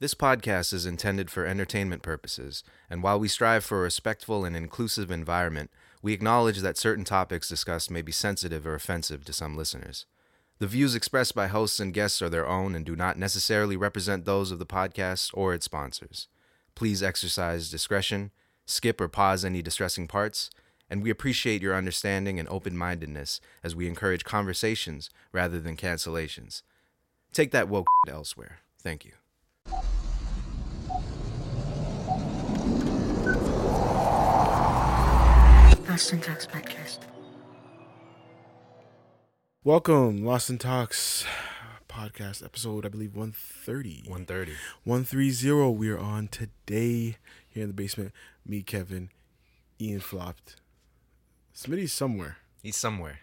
This podcast is intended for entertainment purposes, and while we strive for a respectful and inclusive environment, we acknowledge that certain topics discussed may be sensitive or offensive to some listeners. The views expressed by hosts and guests are their own and do not necessarily represent those of the podcast or its sponsors. Please exercise discretion, skip or pause any distressing parts, and we appreciate your understanding and open mindedness as we encourage conversations rather than cancellations. Take that woke elsewhere. Thank you. Lost in Talks podcast. Welcome, Lost in Talks podcast episode, I believe 130. 130. 130 we are on today here in the basement. Me, Kevin, Ian flopped. Smitty's somewhere. He's somewhere.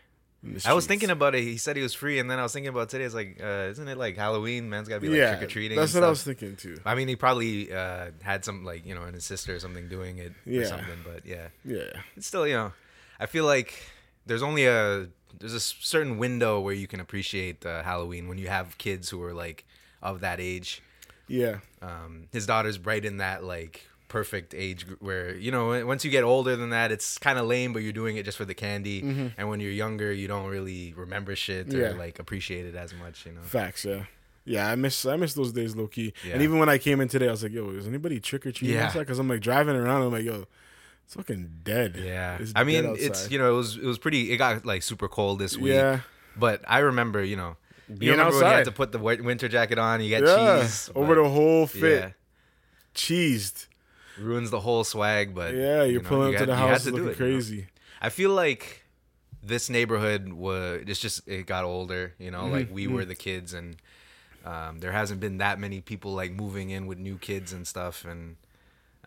I was thinking about it. He said he was free, and then I was thinking about today. It's like, uh, isn't it like Halloween? Man's got to be like yeah, trick or treating. That's what I was thinking too. I mean, he probably uh, had some like you know, and his sister or something doing it or something. But yeah, Yeah. it's still you know, I feel like there's only a there's a certain window where you can appreciate uh, Halloween when you have kids who are like of that age. Yeah. Um, his daughter's right in that like perfect age where you know once you get older than that it's kind of lame but you're doing it just for the candy and when you're younger you don't really remember shit or Mm-hmm. Yeah. like appreciate it as much you know Facts, yeah. Yeah, I miss I miss those days low key. Yeah. And even when I came in today, I was like, "Yo, is anybody trick or treating Yeah. outside?" Because I'm like driving around, I'm like, "Yo, it's fucking dead." yeah It's i mean dead it's you know it was it was pretty it got like super cold this week yeah, but i remember you know you Being remember when you had to put the winter jacket on you get yeah, cheese over the whole fit, yeah cheesed. Ruins the whole swag but Yeah, you're you know, pulling you up to the house to looking it, you know? crazy. I feel like this neighborhood was it's just it got older, you know, like we Mm-hmm. were the kids and um, there hasn't been that many people like moving in with new kids and stuff and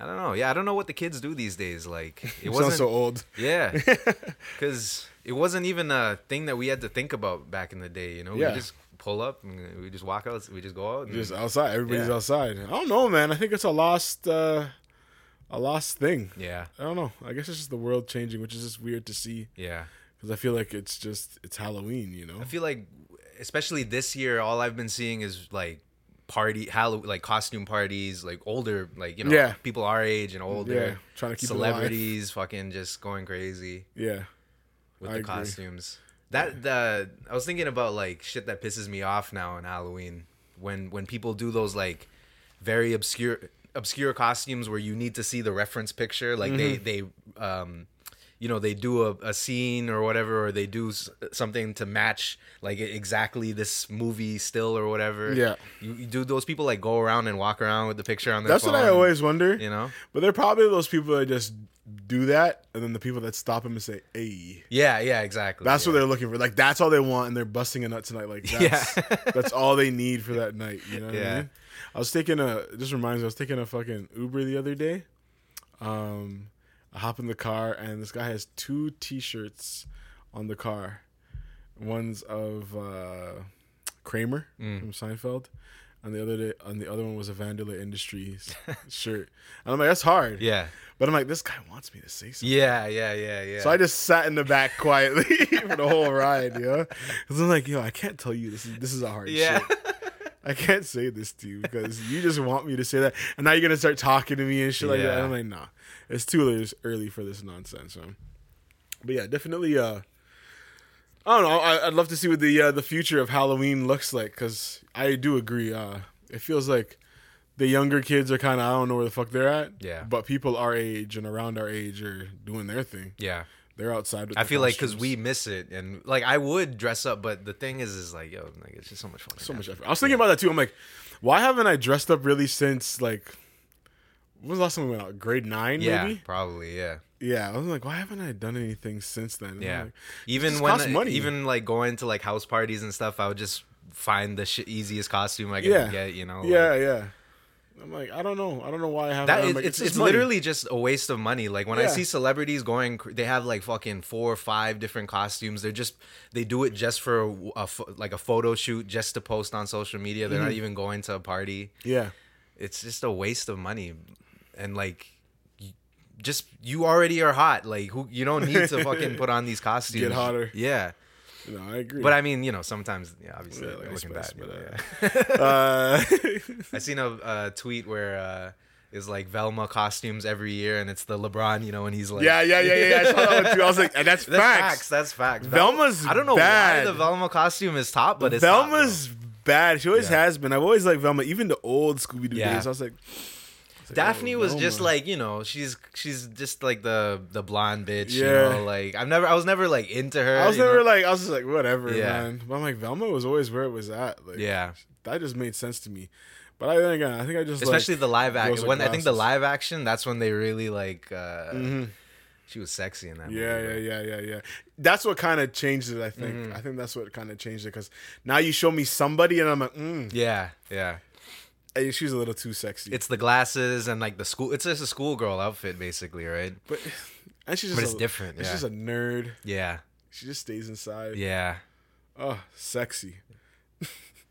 I don't know. Yeah, I don't know what the kids do these days. Like it wasn't so old. Yeah. Cuz it wasn't even a thing that we had to think about back in the day, you know. Yeah. We just pull up and we just walk out, we just go out and Just outside, everybody's. Yeah. outside. I don't know, man. I think it's a lost, uh, a lost thing. yeah. I don't know. I guess it's just the world changing, which is just weird to see Yeah. because I feel like it's just it's Halloween, you know. I feel like, especially this year, all I've been seeing is like party, Halloween, like costume parties, like older, like you know, Yeah. people our age and older, Yeah, trying to keep celebrities, fucking just going crazy Yeah, with I the agree. costumes. That the I was thinking about like shit that pisses me off now in Halloween when when people do those like very obscure obscure costumes where you need to see the reference picture like Mm-hmm. they they um you know they do a, a scene or whatever or they do s- something to match like exactly this movie still or whatever Yeah. you, you do those people like go around and walk around with the picture on their that's what I always wonder. you know But they're probably those people that just do that, and then the people that stop them and say, "Hey." yeah yeah exactly That's yeah. what they're looking for. Like that's all they want, and they're busting a nut tonight. Like that's Yeah. that's all they need for that night. You know what Yeah. I mean? I was taking a. This reminds me. I was taking a fucking Uber the other day. Um, I hop in the car, and this guy has two T-shirts on the car. One's of uh, Kramer Mm. from Seinfeld, and the other day, and the other one was a Vandelay Industries shirt. And I'm like, that's hard. yeah But I'm like, this guy wants me to say something. yeah yeah yeah yeah So I just sat in the back quietly for the whole ride, you know? Because I'm like, yo, I can't tell you this is this is a hard yeah shit. I can't say this to you because you just want me to say that, and now you're gonna start talking to me and shit like that. And I'm like, nah, it's too early- early for this nonsense. So. But yeah, definitely. Uh, I don't know. I, I'd love to see what the uh, the future of Halloween looks like because I do agree. Uh, it feels like the younger kids are kind of I don't know where the fuck they're at. Yeah. But people our age and around our age are doing their thing. yeah They're outside. With I feel like because we miss it, and like I would dress up, but the thing is, is like, yo, like it's just so much fun. so much effort. I was thinking about that too. I'm like, why haven't I dressed up really since like when was the last time we went out? Grade nine, Yeah, maybe. probably. Yeah, Yeah, I was like, why haven't I done anything since then? And yeah. like, even when, costs money. even like going to like house parties and stuff, I would just find the sh- easiest costume I could Yeah. get. You know. yeah, like- yeah. I'm like, I don't know. I don't know why I haven't. That is, like, it's just it's literally just a waste of money. Like when I see celebrities going, they have like fucking four or five different costumes. They're just they do it just for a, a like a photo shoot, just to post on social media. They're not Mm-hmm. even going to a party. yeah. it's just a waste of money and like y- just you already are hot like who you don't need to fucking put on these costumes Get hotter. yeah No, I agree. But I mean, you know, sometimes, yeah, obviously, Yeah, like looking bad. but, uh, yeah. I seen a, a tweet where uh, is like Velma costumes every year, and it's the LeBron, you know, and he's like, yeah, yeah, yeah, yeah. I saw that one too. I was like, and that's, That's facts. facts. That's facts. Velma's I don't know bad. why the Velma costume is top, but it's top. Velma's bad. She always Yeah. has been. I've always liked Velma, even the old Scooby Doo Yeah. days. I was like, I was like, Daphne oh, was just like you know she's she's just like the the blonde bitch. You know, like I've never I was never like into her. I was never know? like, I was just like, whatever, Yeah. man. But I'm like, Velma was always where it was at. Like, yeah, that just made sense to me. But I then again, I think I just especially like, the live action. When I think the live action, that's when they really like. uh Mhm. She was sexy in that. Yeah, movie, yeah, yeah, yeah, yeah. That's what kind of changed it. I think. Mm-hmm. I think that's what kind of changed it because now you show me somebody and I'm like, mm, yeah, yeah. She's a little too sexy. It's the glasses and like the school. It's just a schoolgirl outfit, basically, right? but and she's just But it's a- different, She's just a nerd. Yeah, She just stays inside. yeah. Oh, sexy.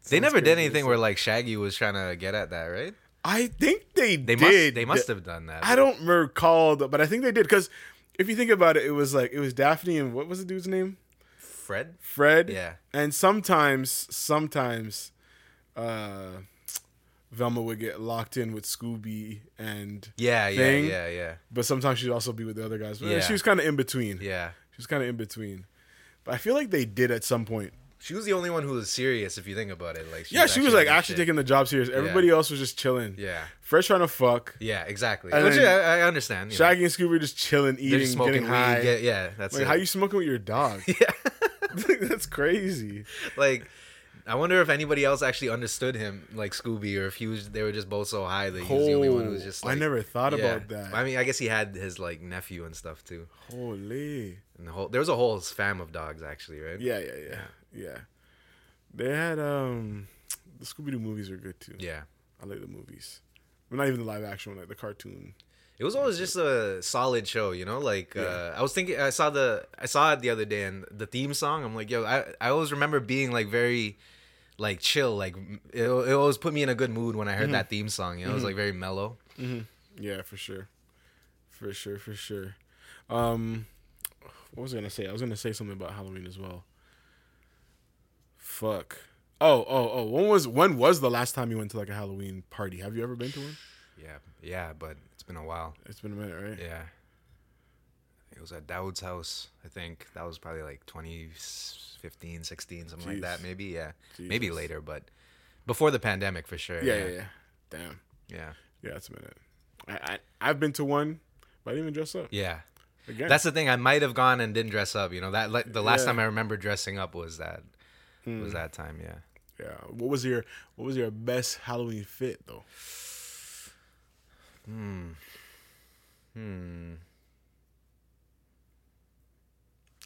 They never did anything where like Shaggy was trying to get at that, right? I think they, They did. must. They must have done that. I don't recall, but I think they did because if you think about it, it was like it was Daphne and what was the dude's name? Fred. Fred. Yeah. And sometimes, sometimes, uh, Velma would get locked in with Scooby and Yeah, yeah, Thing. yeah, yeah, but sometimes she'd also be with the other guys. But Yeah. She was kind of in between. yeah. She was kind of in between. But I feel like they did at some point. She was the only one who was serious, if you think about it. Like, yeah, she was like actually shit. taking the job serious. Everybody else was just chilling. Yeah, Fred trying to fuck. yeah, exactly. And Which I, I understand. you know. Shaggy and Scooby just chilling, eating, just smoking getting weed. high. Get, yeah, that's like, it. how you smoking with your dog? yeah, That's crazy. like. I wonder if anybody else actually understood him, like Scooby, or if he was. They were just both so high that he was the only one who was just. Oh, I never thought yeah. about that. I mean, I guess he had his like nephew and stuff too. Holy. And the whole there was a whole fam of dogs actually, right? Yeah, yeah, yeah, yeah. They had um the Scooby Doo movies are good too. Yeah. I like the movies. Well, not even the live action one, like the cartoon. It was always just a solid show, you know. Like uh, I was thinking, I saw the, I saw it the other day, and the theme song. I'm like, yo, I, I always remember being like very, like chill. Like it, it always put me in a good mood when I heard mm-hmm. that theme song. You know, it was mm-hmm. like very mellow. Mm-hmm. Yeah, for sure. For sure, for sure. Um what was I gonna say? I was gonna say something about Halloween as well. Fuck. Oh, oh, oh. When was when was the last time you went to like a Halloween party? Have you ever been to one? Yeah, yeah, but it's been a while. It's been a minute, right? Yeah, it was at Dawood's house. I think that was probably like 2015, 16, something like that. Maybe, yeah, maybe later, but before the pandemic for sure. Yeah, yeah, yeah. Damn. yeah, Yeah, that's a minute. I, I I've been to one, but I didn't even dress up. yeah. Again. That's the thing. I might have gone and didn't dress up. You know that like, the last Yeah. time I remember dressing up was that was that time. Yeah. yeah. What was your what was your best Halloween fit though? Hmm. Hmm.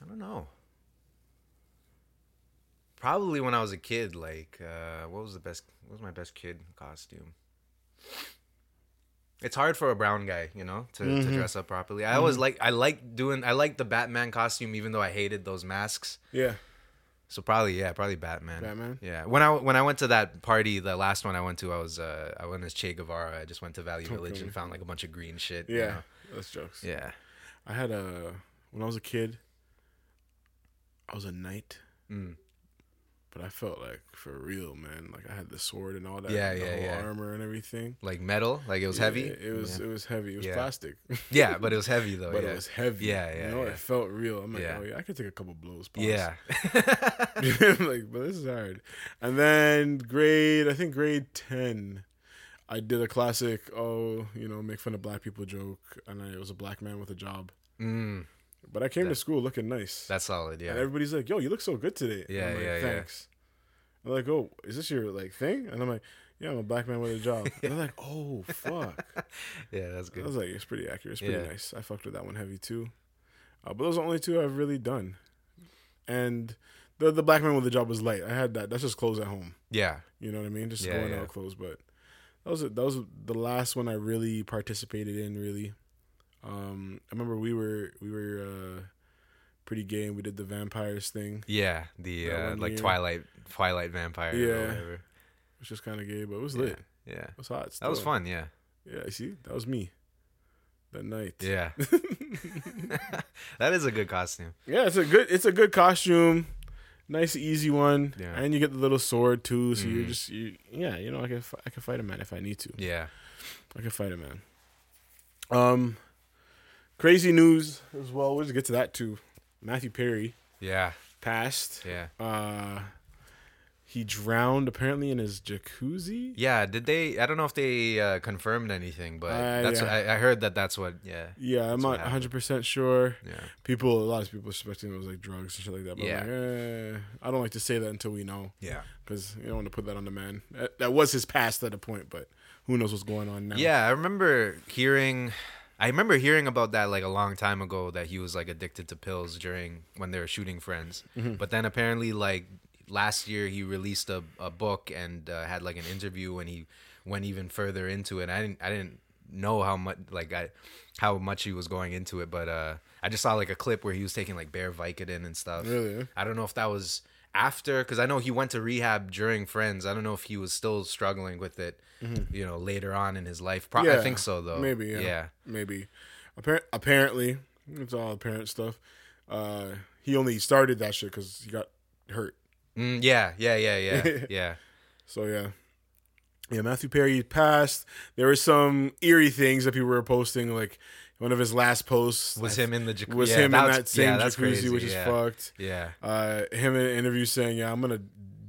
I don't know. Probably when I was a kid. Like, uh, what was the best? What was my best kid costume? It's hard for a brown guy, you know, to, to dress up properly. I always like I like doing I like the Batman costume, even though I hated those masks. Yeah. So probably yeah, probably Batman. Batman? Yeah. When I when I went to that party, the last one I went to, I was uh I went as Che Guevara. I just went to Value Village Okay. and found like a bunch of green shit. you Yeah. know? That's jokes. Yeah. I had a when I was a kid. I was a knight, Mm. but I felt like for real, man. Like I had the sword and all that, Yeah, the yeah, yeah. armor and everything. Like metal, like it was heavy. It was Yeah. it was heavy. It was Yeah. plastic, Yeah, but it was heavy though. but yeah. it was heavy. Yeah, yeah, You know, yeah. it felt real. I'm like, Yeah. oh yeah, I could take a couple blows. Yeah. like, but this is hard. And then grade, I think grade ten, I did a classic. Oh, you know, make fun of black people joke, and I was a black man with a job. mm, But I came to school looking nice. that's solid. Yeah. And everybody's like, "Yo, you look so good today." And Yeah, I'm like, yeah, yeah. Thanks. They're like, "Oh, is this your like thing?" And I'm like, "Yeah, I'm a black man with a job." And they're like, "Oh, fuck." Yeah, that's good. I was like, "It's pretty accurate. It's pretty Yeah. nice." I fucked with that one heavy too. Uh, but those are the only two I've really done. And the the black man with a job was light. I had that. That's just clothes at home. Yeah. You know what I mean? Just Yeah, going yeah. out clothes. But that was that was the last one I really participated in. Really, um, I remember we were we were uh, pretty gay and we did the vampires thing. Yeah. The uh, like year. Twilight Twilight vampire. Yeah. Yeah. Or whatever. which was kind of gay, but it was Yeah. lit. Yeah. It was hot. That was fun. Yeah. Yeah, see, that was me. That night. Yeah. that is a good costume. Yeah, it's a good. It's a good costume. nice easy one, Yeah. and you get the little sword too. So you're Mhm. just you, yeah, you know, I can I can fight a man if I need to. Yeah. I can fight a man. Um, crazy news as well. We'll just get to that too. Matthew Perry Yeah. passed. Yeah. Uh, he drowned apparently in his jacuzzi. Yeah. Did they? I don't know if they uh, confirmed anything, but Uh, that's yeah. what, I, I heard that that's what. Yeah. Yeah, I'm That's what not happened. 100 percent sure. Yeah. People, a lot of people are suspecting it was like drugs and shit like that. But Yeah. I'm like, eh, I don't like to say that until we know Yeah. because you don't want to put that on the man. That, that was his past at a point, but who knows what's going on now? Yeah, I remember hearing I remember hearing about that like a long time ago that he was like addicted to pills during when they were shooting Friends. Mm-hmm. But then apparently like last year he released a, a book and uh, had like an interview and he went even further into it. I didn't I didn't know how much like I how much he was going into it, but uh I just saw like a clip where he was taking like bare Vicodin and stuff. Really? I don't know if that was after because I know he went to rehab during Friends. I don't know if he was still struggling with it, you know, later on in his life. Pro- I Mm-hmm. Think so though. Maybe, yeah. yeah, Maybe. Appar- apparently, it's all apparent stuff. Uh, he only started that shit because he got hurt. Mm, yeah, yeah, yeah, yeah, yeah. So yeah, yeah. Matthew Perry passed. There were some eerie things that people were posting. Like one of his last posts Was him in the jacuzzi? was yeah, him in that's- that same yeah, jacuzzi, crazy, which is yeah. fucked. Yeah, Uh, him in an interview saying, "Yeah, I'm gonna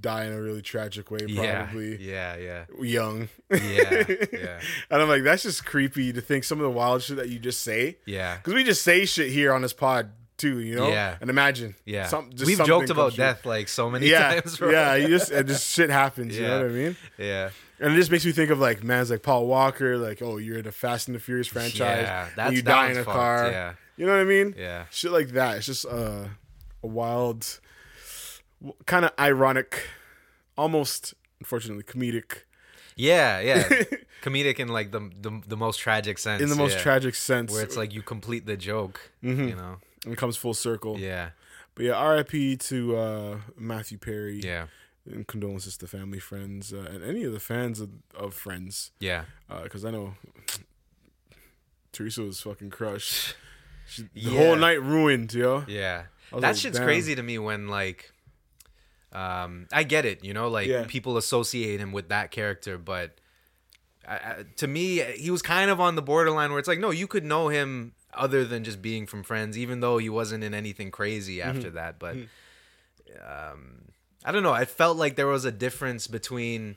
die in a really tragic way, probably yeah, yeah, young." yeah, yeah, and I'm like, that's just creepy to think some of the wild shit that you just say. yeah. Because we just say shit here on this pod too, you know. Yeah. And imagine, Yeah, some- just we've joked about death like so many Yeah, times. Bro. yeah. You just just shit happens. You know Yeah. what I mean? yeah. And it just makes me think of like man's like Paul Walker, like oh you're in a Fast and the Furious franchise, Yeah, and that's you that die in a fucked, car. Yeah, You know what I mean? yeah, Shit like that. It's just uh, a wild, kind of ironic, almost unfortunately comedic yeah, yeah. Comedic in like the the, the most tragic sense. in the most yeah. tragic sense, where it's like you complete the joke. Mhm. You know. and it comes full circle. Yeah. But yeah, R.I.P. to uh, Matthew Perry. Yeah. And condolences to family, friends, uh, and any of the fans of, of Friends, Yeah. because I know Teresa was fucking crushed. She, the Yeah. whole night ruined, yo. Yeah. That like, shit's damn. crazy to me when like um I get it, you know, like Yeah. people associate him with that character, but I, to me he was kind of on the borderline where it's like no, you could know him other than just being from Friends even though he wasn't in anything crazy Mm-hmm. after that, but um I don't know, I felt like there was a difference between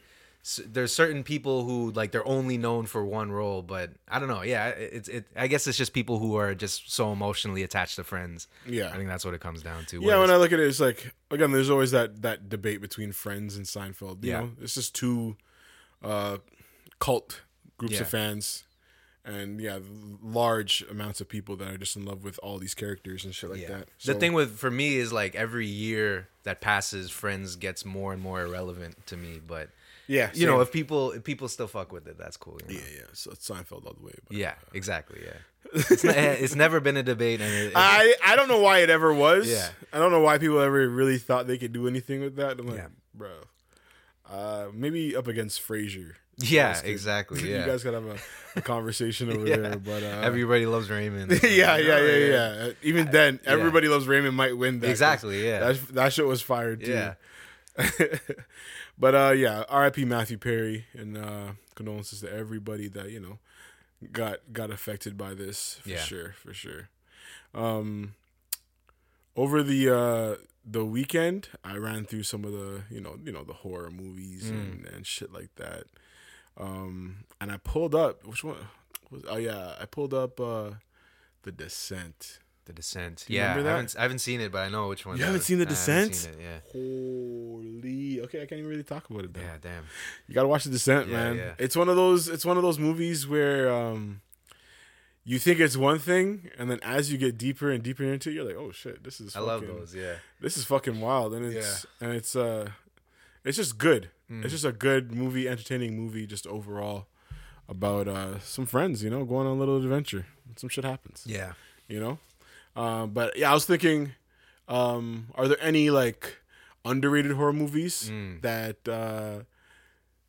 there's certain people who like they're only known for one role, but I don't know. Yeah, it- it's it. I guess it's just people who are just so emotionally attached to Friends. Yeah. I think that's what it comes down to. Yeah, when I look at it, it's like again, there's always that that debate between Friends and Seinfeld. You Yeah. know, it's just two uh, cult groups Yeah. of fans, and yeah, large amounts of people that are just in love with all these characters and shit like Yeah. that. the thing with for me is like every year that passes, Friends gets more and more irrelevant to me. But yeah, you know, if people if people still fuck with it, that's cool. you know? yeah, yeah, so it's Seinfeld all the way. But, Yeah, exactly. Yeah, it's, not, it's never been a debate, and it, it- I I don't know why it ever was. Yeah. I don't know why people ever really thought they could do anything with that. I'm like, Yeah. bro, uh, maybe up against Frasier. Yeah, exactly. you Yeah, guys could have a, a conversation over Yeah. there. But uh, everybody loves Raymond. yeah, yeah, Oh, yeah, yeah, Even then, yeah. everybody loves Raymond might win that. Exactly. Yeah, That that shit was fired too. yeah, but uh, yeah, R.I.P. Matthew Perry, and uh, condolences to everybody that you know got got affected by this for Yeah. sure, for sure. Um, over the uh the weekend, I ran through some of the you know you know the horror movies Mm. and, and shit like that. Um, and I pulled up which one? Was, oh yeah, I pulled up uh the Descent. The Descent. Yeah, I haven't I haven't seen it, but I know which one. You haven't is. seen The I Descent? seen it, yeah. Holy, okay, I can't even really talk about it. Then. Yeah, damn. You gotta watch The Descent, Yeah, man. yeah. It's one of those. It's one of those movies where um, you think it's one thing, and then as you get deeper and deeper into it, you're like, oh shit, this is. I Fucking, love those. Yeah. This is fucking wild, and it's and it's uh, it's just good. Mm. It's just a good movie, entertaining movie, just overall about uh some friends, you know, going on a little adventure. Some shit happens Yeah. you know. Um, but yeah, I was thinking, um, are there any like underrated horror movies Mm. that uh,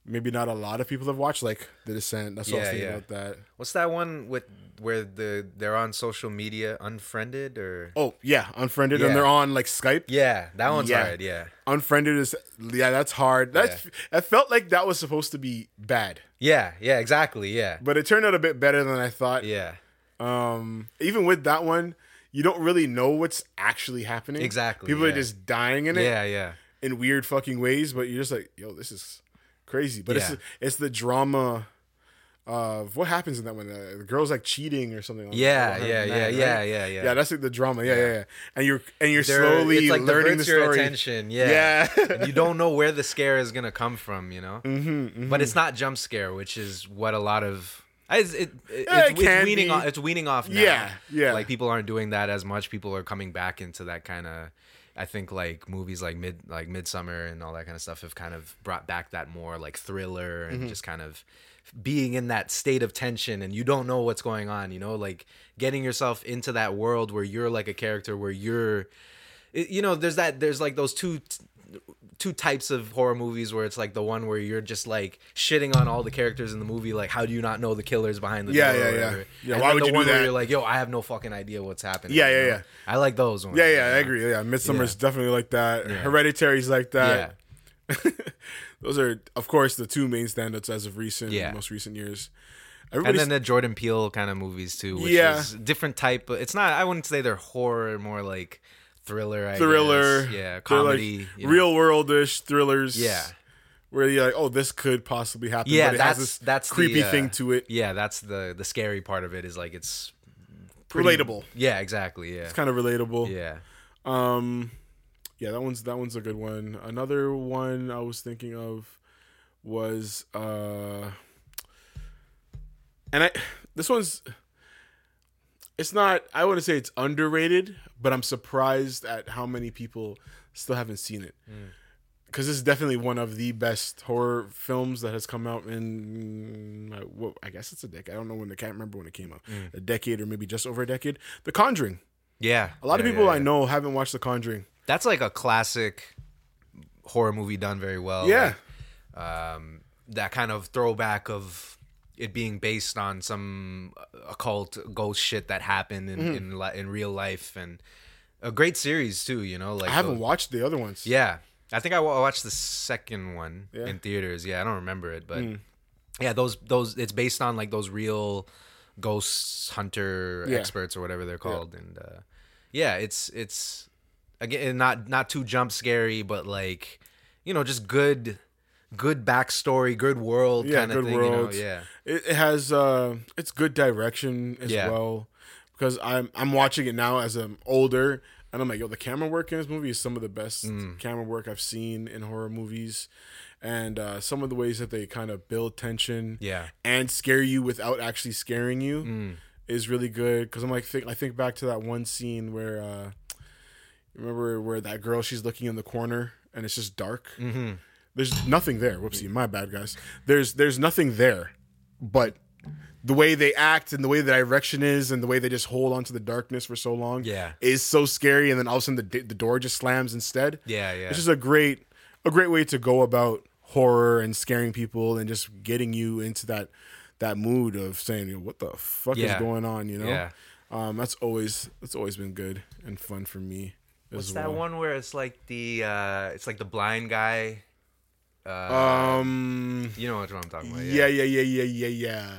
maybe not a lot of people have watched, like The Descent. That's what I was Yeah, thinking yeah. about that. What's that one with where the they're on social media unfriended or? Oh yeah, Unfriended, Yeah. and they're on like Skype. Yeah, that one's Yeah. hard. Yeah, Unfriended is yeah, that's hard. That's Yeah. I felt like that was supposed to be bad, yeah, yeah, exactly. Yeah, but it turned out a bit better than I thought. yeah, Um, even with that one, you don't really know what's actually happening. Exactly, People are just dying in it yeah, yeah. in weird fucking ways, but you're just like, yo, this is crazy. But Yeah. it's it's the drama of what happens in that one. Uh, the girl's like cheating or something. Like Yeah, that. yeah, yeah, man, yeah, right? yeah, yeah. Yeah, that's like the drama. Yeah, yeah, yeah. And you're and you're They're- slowly it's like learning the diverts your story. attention. Yeah, Yeah. you don't know where the scare is gonna come from. You know, Mm-hmm, but it's not jump scare, which is what a lot of. It's, it, it, Yeah, it's, it it's weaning off. It's weaning off now. Yeah, yeah. Like people aren't doing that as much. People are coming back into that kind of. I think like movies like mid like Midsommar and all that kind of stuff have kind of brought back that more like thriller and Mm-hmm. just kind of being in that state of tension and you don't know what's going on. You know, like getting yourself into that world where you're like a character where you're you know there's that there's like those two two types of horror movies where it's like the one where you're just like shitting on all the characters in the movie like how do you not know the killers behind the Yeah, door or yeah, yeah. Yeah, And why would the you do one where that? you're like yo i have no fucking idea what's happening Yeah, you yeah, know? yeah. i like those ones Yeah, you yeah, I agree. Yeah, Midsommar's Yeah. definitely like that. Yeah. Hereditary's like that. yeah. Those are, of course, the two main standouts as of recent, Yeah. most recent years. and then the jordan peele kind of movies too which Yeah. is different type but it's not i wouldn't say they're horror more like thriller I thriller, guess. yeah they're like comedy you know? real worldish thrillers. Yeah. where you're like, oh, this could possibly happen. yeah but it has that's that's the, creepy uh, thing to it. yeah that's the the scary part of it is like it's pretty- Relatable. yeah exactly yeah It's kind of relatable. yeah Um, yeah, that one's that one's a good one. Another one I was thinking of was uh, and I this one's it's not I wouldn't say it's underrated, but I'm surprised at how many people still haven't seen it. Because this is definitely one of the best horror films that has come out in, uh, well, I guess it's a decade. I don't know when. I can't remember when it came out. A decade or maybe just over a decade. The Conjuring. Yeah. A lot of people yeah, I know haven't watched The Conjuring. That's like a classic horror movie done very well. Yeah. Like, um, that kind of throwback of it being based on some occult ghost shit that happened in Mm-hmm. in, li- in real life and a great series too. You know, like I haven't the- watched the other ones. Yeah, I think I watched the second one Yeah. Mm. in theaters. Yeah, I don't remember it, but yeah, those those it's based on like those real ghost hunter Yeah. experts or whatever they're called, and uh, yeah, it's it's again not not too jump scary, but like you know just good good backstory, good world Yeah, kind of good thing. You know? world. Yeah, It, it has uh, it's good direction as Yeah. well. Because I'm I'm watching it now as I'm older, and I'm like, yo, the camera work in this movie is some of the best Mm. camera work I've seen in horror movies, and uh, some of the ways that they kind of build tension, Yeah. and scare you without actually scaring you Mm. is really good. Because I'm like, think I think back to that one scene where, uh, remember where that girl she's looking in the corner and it's just dark. Mm-hmm. There's nothing there. Whoopsie, my bad, guys. There's there's nothing there, but the way they act and the way the direction is and the way they just hold on to the darkness for so long, Yeah. is so scary. And then all of a sudden the the door just slams instead. yeah, yeah. It's just a great a great way to go about horror and scaring people and just getting you into that that mood of saying, "Yo, what the fuck Yeah. is going on?" You know. Yeah. Um, that's always that's always been good and fun for me. What's as that one where it's like the uh it's like the blind guy? Uh, Um. you know what I'm talking about? Yeah, yeah, yeah, yeah, yeah, yeah.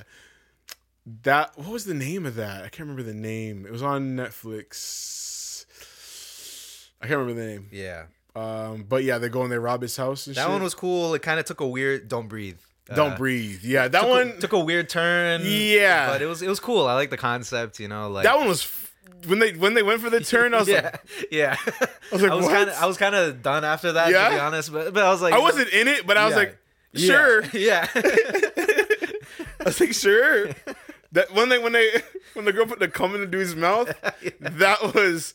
That what was the name of that? I can't remember the name. It was on Netflix. I can't remember the name. Yeah. Um, but yeah, they go and they rob his house. And That shit. one was cool. It kind of took a weird. Don't breathe. Don't Uh, breathe. Yeah, that took one. a, took a weird turn. Yeah. but it was it was cool. I like the concept. You know, like that one was when they when they went for the turn. I was yeah, like, yeah. I was like, I was kind of I was kind of done after that. Yeah? To be honest, but but I was like, I wasn't in it, but I was Yeah. like, sure. Yeah. I was like, sure. That when they when they when the girl put the cum in the dude's mouth, that was.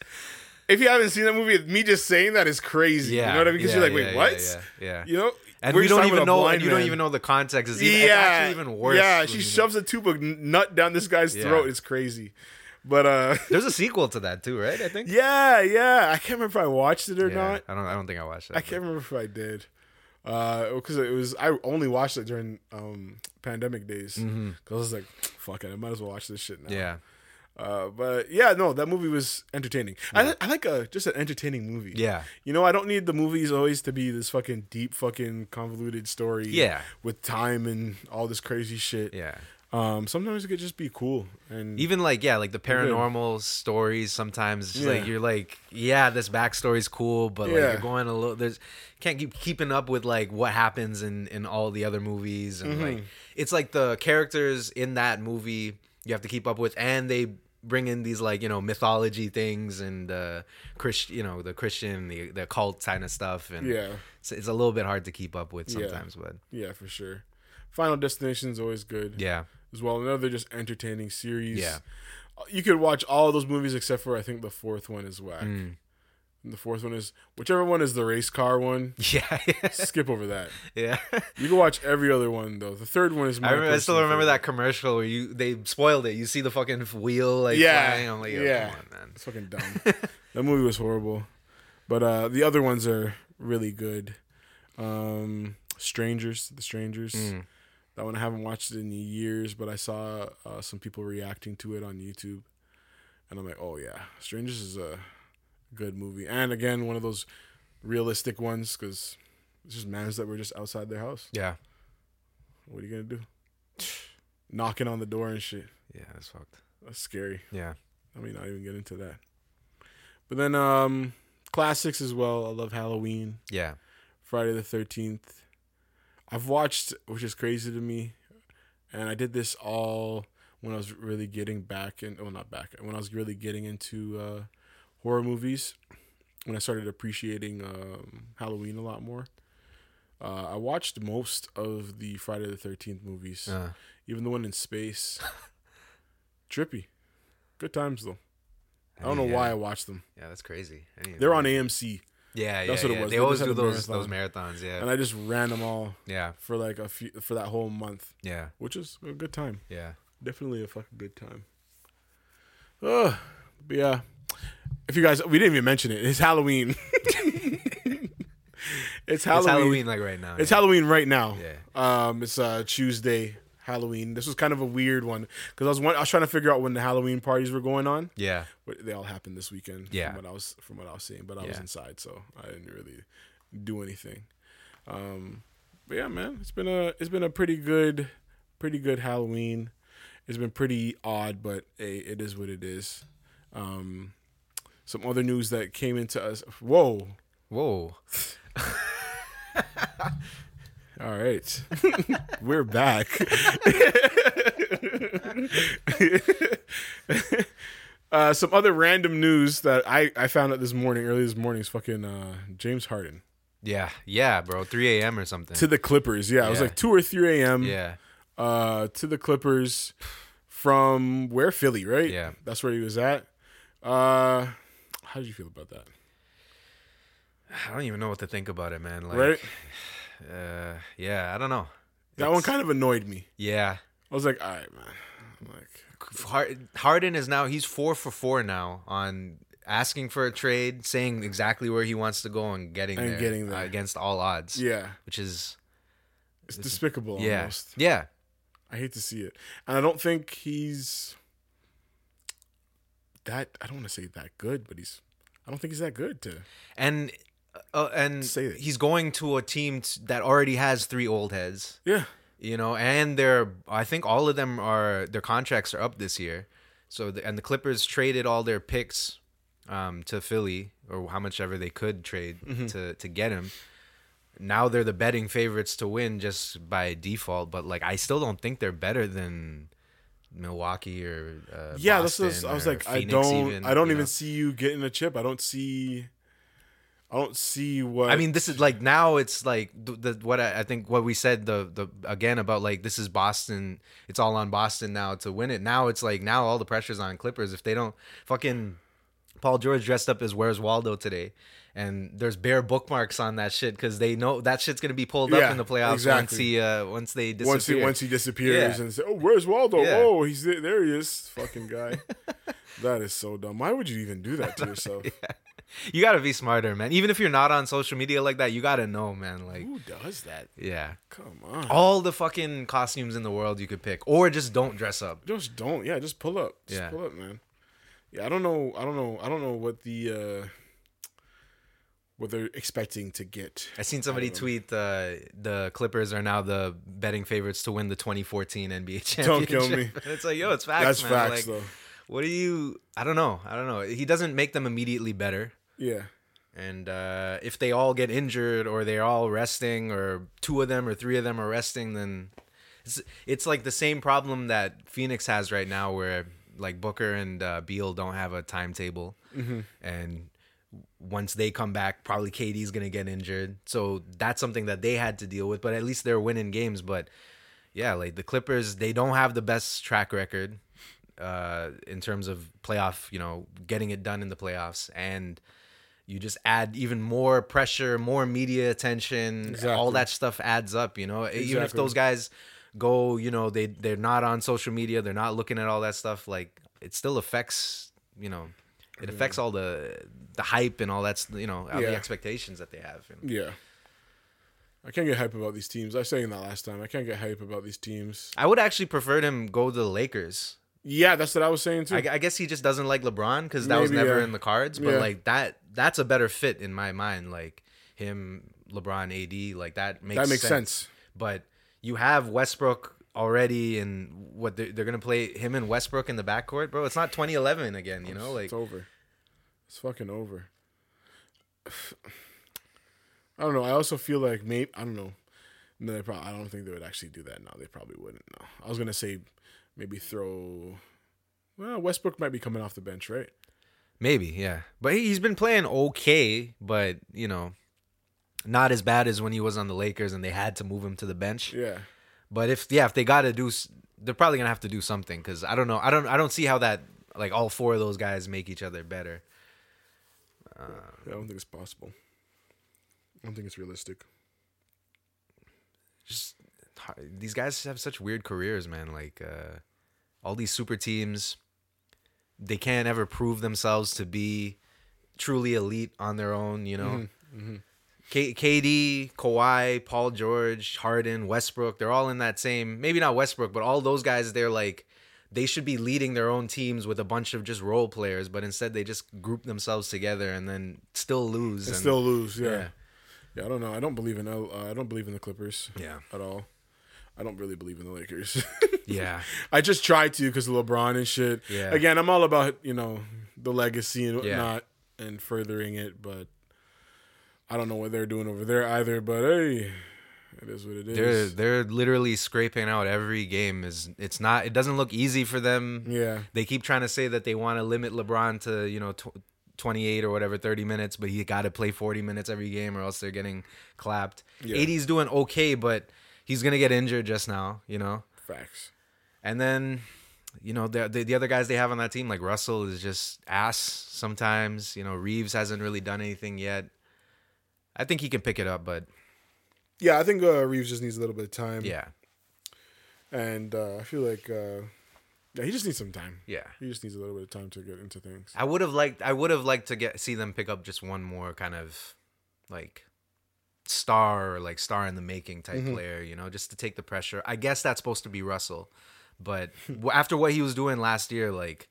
If you haven't seen that movie, me just saying that is crazy. yeah. you know what I mean? Because you're like, wait, what? Yeah. You know, And we're we don't even know. blind You don't even know the context. It's, even, Yeah, it's actually even worse. Yeah, she you know. shoves a tube of nut down this guy's Yeah. throat. It's crazy. But uh, There's a sequel to that too, right? I think. yeah, yeah. I can't remember if I watched it or Yeah, not. I don't. I don't think I watched that. I can't remember if I did. because it was I only watched it during um pandemic days because I was like, fuck it, I might as well watch this shit now. Mm-hmm. Yeah. Uh, but yeah, no, that movie was entertaining. I, I like a just an entertaining movie. Yeah. You know, I don't need the movies always to be this fucking deep, fucking convoluted story. Yeah. With time and all this crazy shit. Yeah. Um, sometimes it could just be cool and Even like yeah, like the paranormal stories. Sometimes it's Yeah. like you're like yeah, this backstory's cool, but like Yeah. you're going a little. There's can't keep keeping up with like what happens in in all the other movies, and Mm-hmm. like it's like the characters in that movie you have to keep up with, and they bring in these like you know mythology things and uh Christ, you know the Christian, the the cult kind of stuff, and yeah, it's, it's a little bit hard to keep up with Yeah. sometimes, but yeah, for sure. Final Destination is always good. yeah, As well, another just entertaining series. Yeah. You could watch all those movies except for I think the fourth one is whack. Mm. And the fourth one is whichever one is the race car one. yeah, skip over that. yeah. You can watch every other one though. The third one is my I, remember, I still remember favorite. that commercial where you they spoiled it. You see the fucking wheel like Yeah, flying. I'm like, Yo, yeah. come on, man. It's fucking dumb. that movie was horrible. But uh the other ones are really good. Um Strangers, The Strangers. Mm. That one I haven't watched it in years, but I saw uh, some people reacting to it on YouTube. And I'm like, "Oh yeah, Strangers is a good movie." And again, one of those realistic ones cuz it's just mans that were just outside their house. Yeah, What are you going to do? Knocking on the door and shit. yeah, that's fucked. That's scary. Yeah, I mean, not even get into that. But then um classics as well. I love Halloween, yeah, Friday the 13th. I've watched which is crazy to me. And I did this all when I was really getting back and well not back when I was really getting into uh horror movies. When I started appreciating um Halloween a lot more. Uh, I watched most of the Friday the 13th movies, uh, even the one in space. Trippy. Good times though. I don't know yeah. why I watched them. Yeah, that's crazy. I didn't even They're on AMC, Yeah, That's yeah, what it yeah. was. They They always do had a those those marathons. Yeah, and I just ran them all yeah, for like a few for that whole month, yeah, which is a good time. yeah. Definitely a fucking good time. Ugh. But yeah, if you guys, we didn't even mention it. It's Halloween. it's Halloween. It's Halloween like right now. It's yeah. Halloween right now. Yeah. Um, it's uh Tuesday, Halloween. This was kind of a weird one because I was one, I was trying to figure out when the Halloween parties were going on. Yeah, But they all happened this weekend. Yeah. From what I was from what I was seeing, but I was inside, so I didn't really do anything. Um, but yeah, man, it's been a it's been a pretty good, pretty good Halloween. It's been pretty odd, but hey, it is what it is. Um, some other news that came into us. Whoa. Whoa. All right. We're back. uh, some other random news that I, I found out this morning, early this morning, is fucking uh, James Harden Yeah, yeah, bro. 3 a.m. or something. to the Clippers. Yeah, it was like 2 or 3 a.m. yeah, Uh, to the Clippers from where? Philly, right? Yeah. That's where he was at. Uh, how did you feel about that? I don't even know what to think about it, man. Like, right? Uh, yeah, I don't know. That one kind of annoyed me. Yeah, I was like, all right, man. I'm like, Har- Harden is now he's four for four now on asking for a trade, saying exactly where he wants to go and getting And there, getting there. uh, against all odds. yeah, which is it's despicable yeah, almost. yeah, I hate to see it, and I don't think he's that. I don't want to say that good, but he's. I don't think he's that good to. and uh, and Say it. he's going to a team t- that already has three old heads. Yeah, you know, and they're I think all of them are their contracts are up this year. So the, and the Clippers traded all their picks um, to Philly or how much ever they could trade Mm-hmm. to to get him. Now they're the betting favorites to win just by default, but like I still don't think they're better than Milwaukee or uh, yeah. Boston just, I was like, I don't. even, I don't even know? see you getting a chip. I don't see. I don't see what. I mean, this is like now it's like the, the what I, I think what we said the the again about like this is Boston. It's all on Boston now to win it. Now it's like now all the pressure's on Clippers if they don't fucking Paul George dressed up as Where's Waldo today, and there's bare bookmarks on that shit because they know that shit's gonna be pulled Yeah, up in the playoffs once he uh once they disappear. once he once he disappears Yeah. and say, "Oh, where's Waldo? Yeah. Oh, he's there. there he is, fucking guy." that is so dumb. Why would you even do that to yourself? you gotta be smarter, man. Even if you're not on social media like that, you gotta know, man. Like, Who does that? yeah, Come on. all the fucking costumes in the world you could pick, or just don't dress up. Just don't. Yeah, just pull up. Just Yeah. pull up, man. Yeah, I don't know. I don't know. I don't know what the uh what they're expecting to get. I seen somebody don't tweet uh, the Clippers are now the betting favorites to win the 2014 NBA championship. Don't kill me. And it's like, yo, it's facts, That's man. facts, like, though. what do you? I don't know. I don't know. He doesn't make them immediately better. Yeah. And uh, if they all get injured or they're all resting or two of them or three of them are resting, then it's, it's like the same problem that Phoenix has right now where like Booker and uh, Beal don't have a timetable. And once they come back, probably KD's going to get injured. So that's something that they had to deal with, but at least they're winning games. But yeah, like the Clippers, they don't have the best track record uh, in terms of playoff, you know, getting it done in the playoffs. And you just add even more pressure, more media attention, all that stuff adds up, you know. Even if those guys go, you know, they they're not on social media, they're not looking at all that stuff, like it still affects, you know, it affects all the the hype and all that's, you know, all Yeah. the expectations that they have. Yeah. I can't get hype about these teams. I was saying that last time. I can't get hype about these teams. I would actually prefer him go to the Lakers. Yeah, that's what I was saying too. I, I guess he just doesn't like LeBron because that was never yeah. in the cards. But Yeah. like that, that's a better fit in my mind. Like him, LeBron, AD, like that makes that makes sense. sense. But you have Westbrook already, and what they're, they're gonna play him and Westbrook in the backcourt, bro. It's not 2011 again, you know. Like it's over. It's fucking over. I don't know. I also feel like maybe I don't know. No, they probably, I don't think they would actually do that now. They probably wouldn't. No, I was gonna say maybe throw. Well, Westbrook might be coming off the bench, right? maybe, yeah. But he- he's been playing okay, but you know, not as bad as when he was on the Lakers and they had to move him to the bench. Yeah. But if yeah, if they got to do, they're probably gonna have to do something because I don't know. I don't. I don't see how that like all four of those guys make each other better. I don't think it's possible. I don't think it's realistic. Just these guys have such weird careers, man. Like uh, all these super teams, they can't ever prove themselves to be truly elite on their own. You know. K- KD, Kawhi, Paul George, Harden, Westbrook, they're all in that same, maybe not Westbrook, but all those guys, they're like, they should be leading their own teams with a bunch of just role players, but instead they just group themselves together and then still lose. And and- still lose. Yeah. yeah. yeah. I don't know. I don't believe in. Uh, I don't believe in the Clippers. Yeah. At all. I don't really believe in the Lakers. Yeah. I just try to because of LeBron and shit. Yeah. Again, I'm all about you know the legacy and Yeah. whatnot and furthering it, but I don't know what they're doing over there either. But hey, it is what it is. They're they're literally scraping out every game. Is it's not it doesn't look easy for them. yeah, They keep trying to say that they want to limit LeBron to you know tw- 28 or whatever 30 minutes, but he got to play 40 minutes every game or else they're getting clapped. Yeah. AD's doing okay, but he's gonna get injured just now, you know. facts. And then you know the, the the other guys they have on that team like Russell is just ass sometimes. You know Reaves hasn't really done anything yet. I think he can pick it up, but Yeah, I think uh, Reaves just needs a little bit of time. yeah, and uh, I feel like uh, yeah, he just needs some time. yeah. He just needs a little bit of time to get into things. I would have liked I would have liked to get see them pick up just one more kind of like star or like star in the making type mm-hmm. player, you know, just to take the pressure. I guess that's supposed to be Russell, but after what he was doing last year, like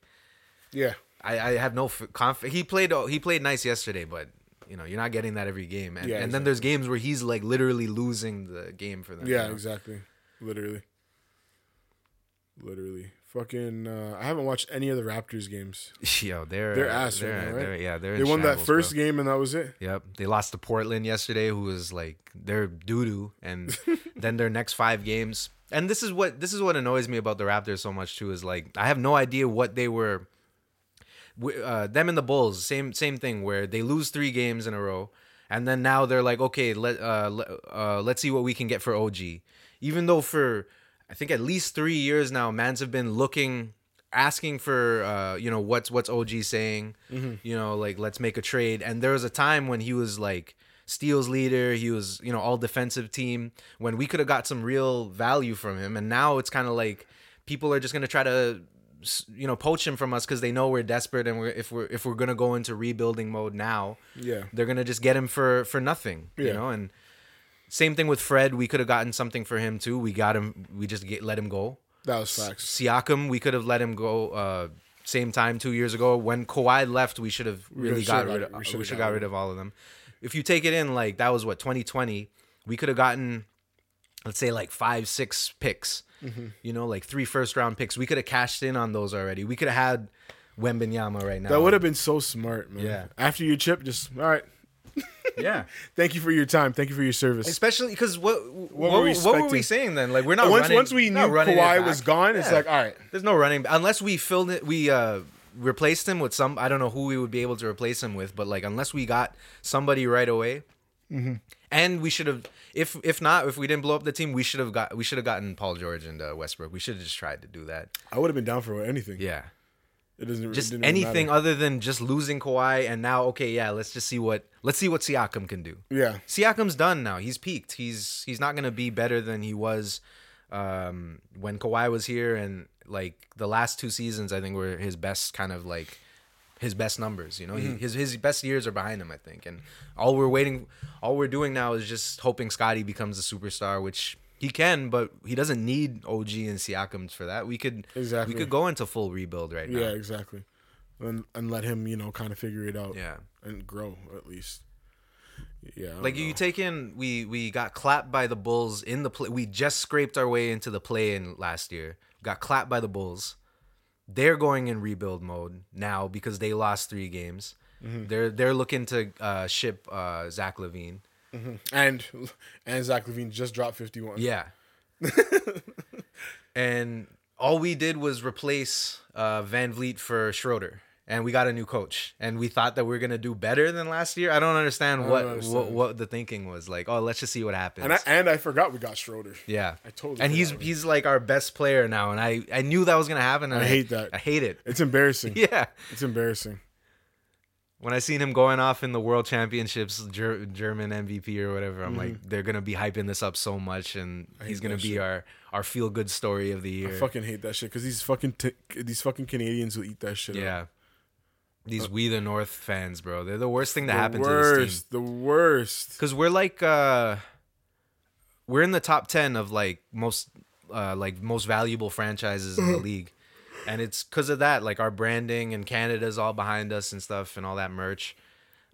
Yeah, I, I have no f- conf- He played oh, he played nice yesterday, but you know you're not getting that every game, and, Yeah, and then there's games where he's like literally losing the game for them. yeah, you know? exactly. Literally, literally. Fucking, uh, I haven't watched any of the Raptors games. Yo, they're They're ass right they're, now, right? they're- yeah, they're They won that first bro. game, and that was it. Yep. They lost to Portland yesterday, who was like they're doo doo, and then their next five games. And this is what this is what annoys me about the Raptors so much too is like I have no idea what they were. Uh, them and the Bulls, same same thing where they lose three games in a row, and then now they're like, okay, let uh, let, uh let's see what we can get for OG. Even though for I think at least three years now, Mans have been looking, asking for uh you know what's what's OG saying, you know like let's make a trade. And there was a time when he was like steals leader, he was you know all defensive team when we could have got some real value from him, and now it's kind of like people are just gonna try to you know poach him from us because they know we're desperate and we're if we're if we're gonna go into rebuilding mode now, Yeah. they're gonna just get him for for nothing. You know, and same thing with Fred. We could have gotten something for him too. We got him. We just get, let him go. That was facts. Siakam, we could have let him go. Uh, same time two years ago when Kawhi left, we should have really got got- rid of. we should've got got rid rid of all of them. If you take it in, like that was what 2020. We could have gotten, let's say, like five, six picks. Mm-hmm. You know, like three first round picks. We could have cashed in on those already. We could have had Wembenyama right now. That would have been so smart, man. Yeah. After your chip, just all right. Yeah. Thank you for your time. Thank you for your service. Especially because what what, were were we what were we saying then? Like we're not once running, once we knew Kawhi was gone, it's like all right. There's no running unless we filled it. We uh replaced him with some. I don't know who we would be able to replace him with, but like unless we got somebody right away, Mm-hmm. and we should have. If if not, if we didn't blow up the team, we should have got. We should have gotten Paul George and uh, Westbrook. We should have just tried to do that. I would have been down for anything. Yeah, It doesn't just didn't anything matter. other than just losing Kawhi and now okay, yeah. Let's just see what let's see what Siakam can do. Yeah. Siakam's done now. He's peaked. He's he's not gonna be better than he was um, when Kawhi was here, and like the last two seasons, I think were his best kind of like his best numbers. You know, Mm-hmm. he, his his best years are behind him. I think, and all we're waiting, all we're doing now is just hoping Scottie becomes a superstar, which. He can, but he doesn't need OG and Siakam for that. We could Exactly. we could go into full rebuild right now. Yeah, exactly. And and let him, you know, kind of figure it out. Yeah. And grow at least. Yeah. Like you know. take in, we we got clapped by the Bulls in the play. We just scraped our way into the play in last year. Got clapped by the Bulls. They're going in rebuild mode now because they lost three games. Mm-hmm. They're they're looking to uh, ship uh, Zach LaVine. And and Zach LaVine just dropped fifty one. Yeah. and all we did was replace uh, VanVleet for Schroeder. And we got a new coach, and we thought that we were gonna do better than last year. I don't understand don't what understand. what what the thinking was. Like, oh, let's just see what happens. And I and I forgot we got Schroeder. Yeah, I totally And he's he's like our best player now, and I I knew that was gonna happen. And I hate that. I hate it. It's embarrassing. Yeah. It's embarrassing. When I seen him going off in the World Championships, Ger- German MVP or whatever, I'm like, they're gonna be hyping this up so much, and he's gonna be shit. our our feel good story of the year. I fucking hate that shit because these fucking t- these fucking Canadians will eat that shit. up. yeah. These We the North fans, bro. They're the worst thing that happened to this team. worst, the worst. Because we're like, uh, we're in the top ten of like most, uh, like most valuable franchises in the league, and it's because of that. Like our branding and Canada's all behind us and stuff, and all that merch.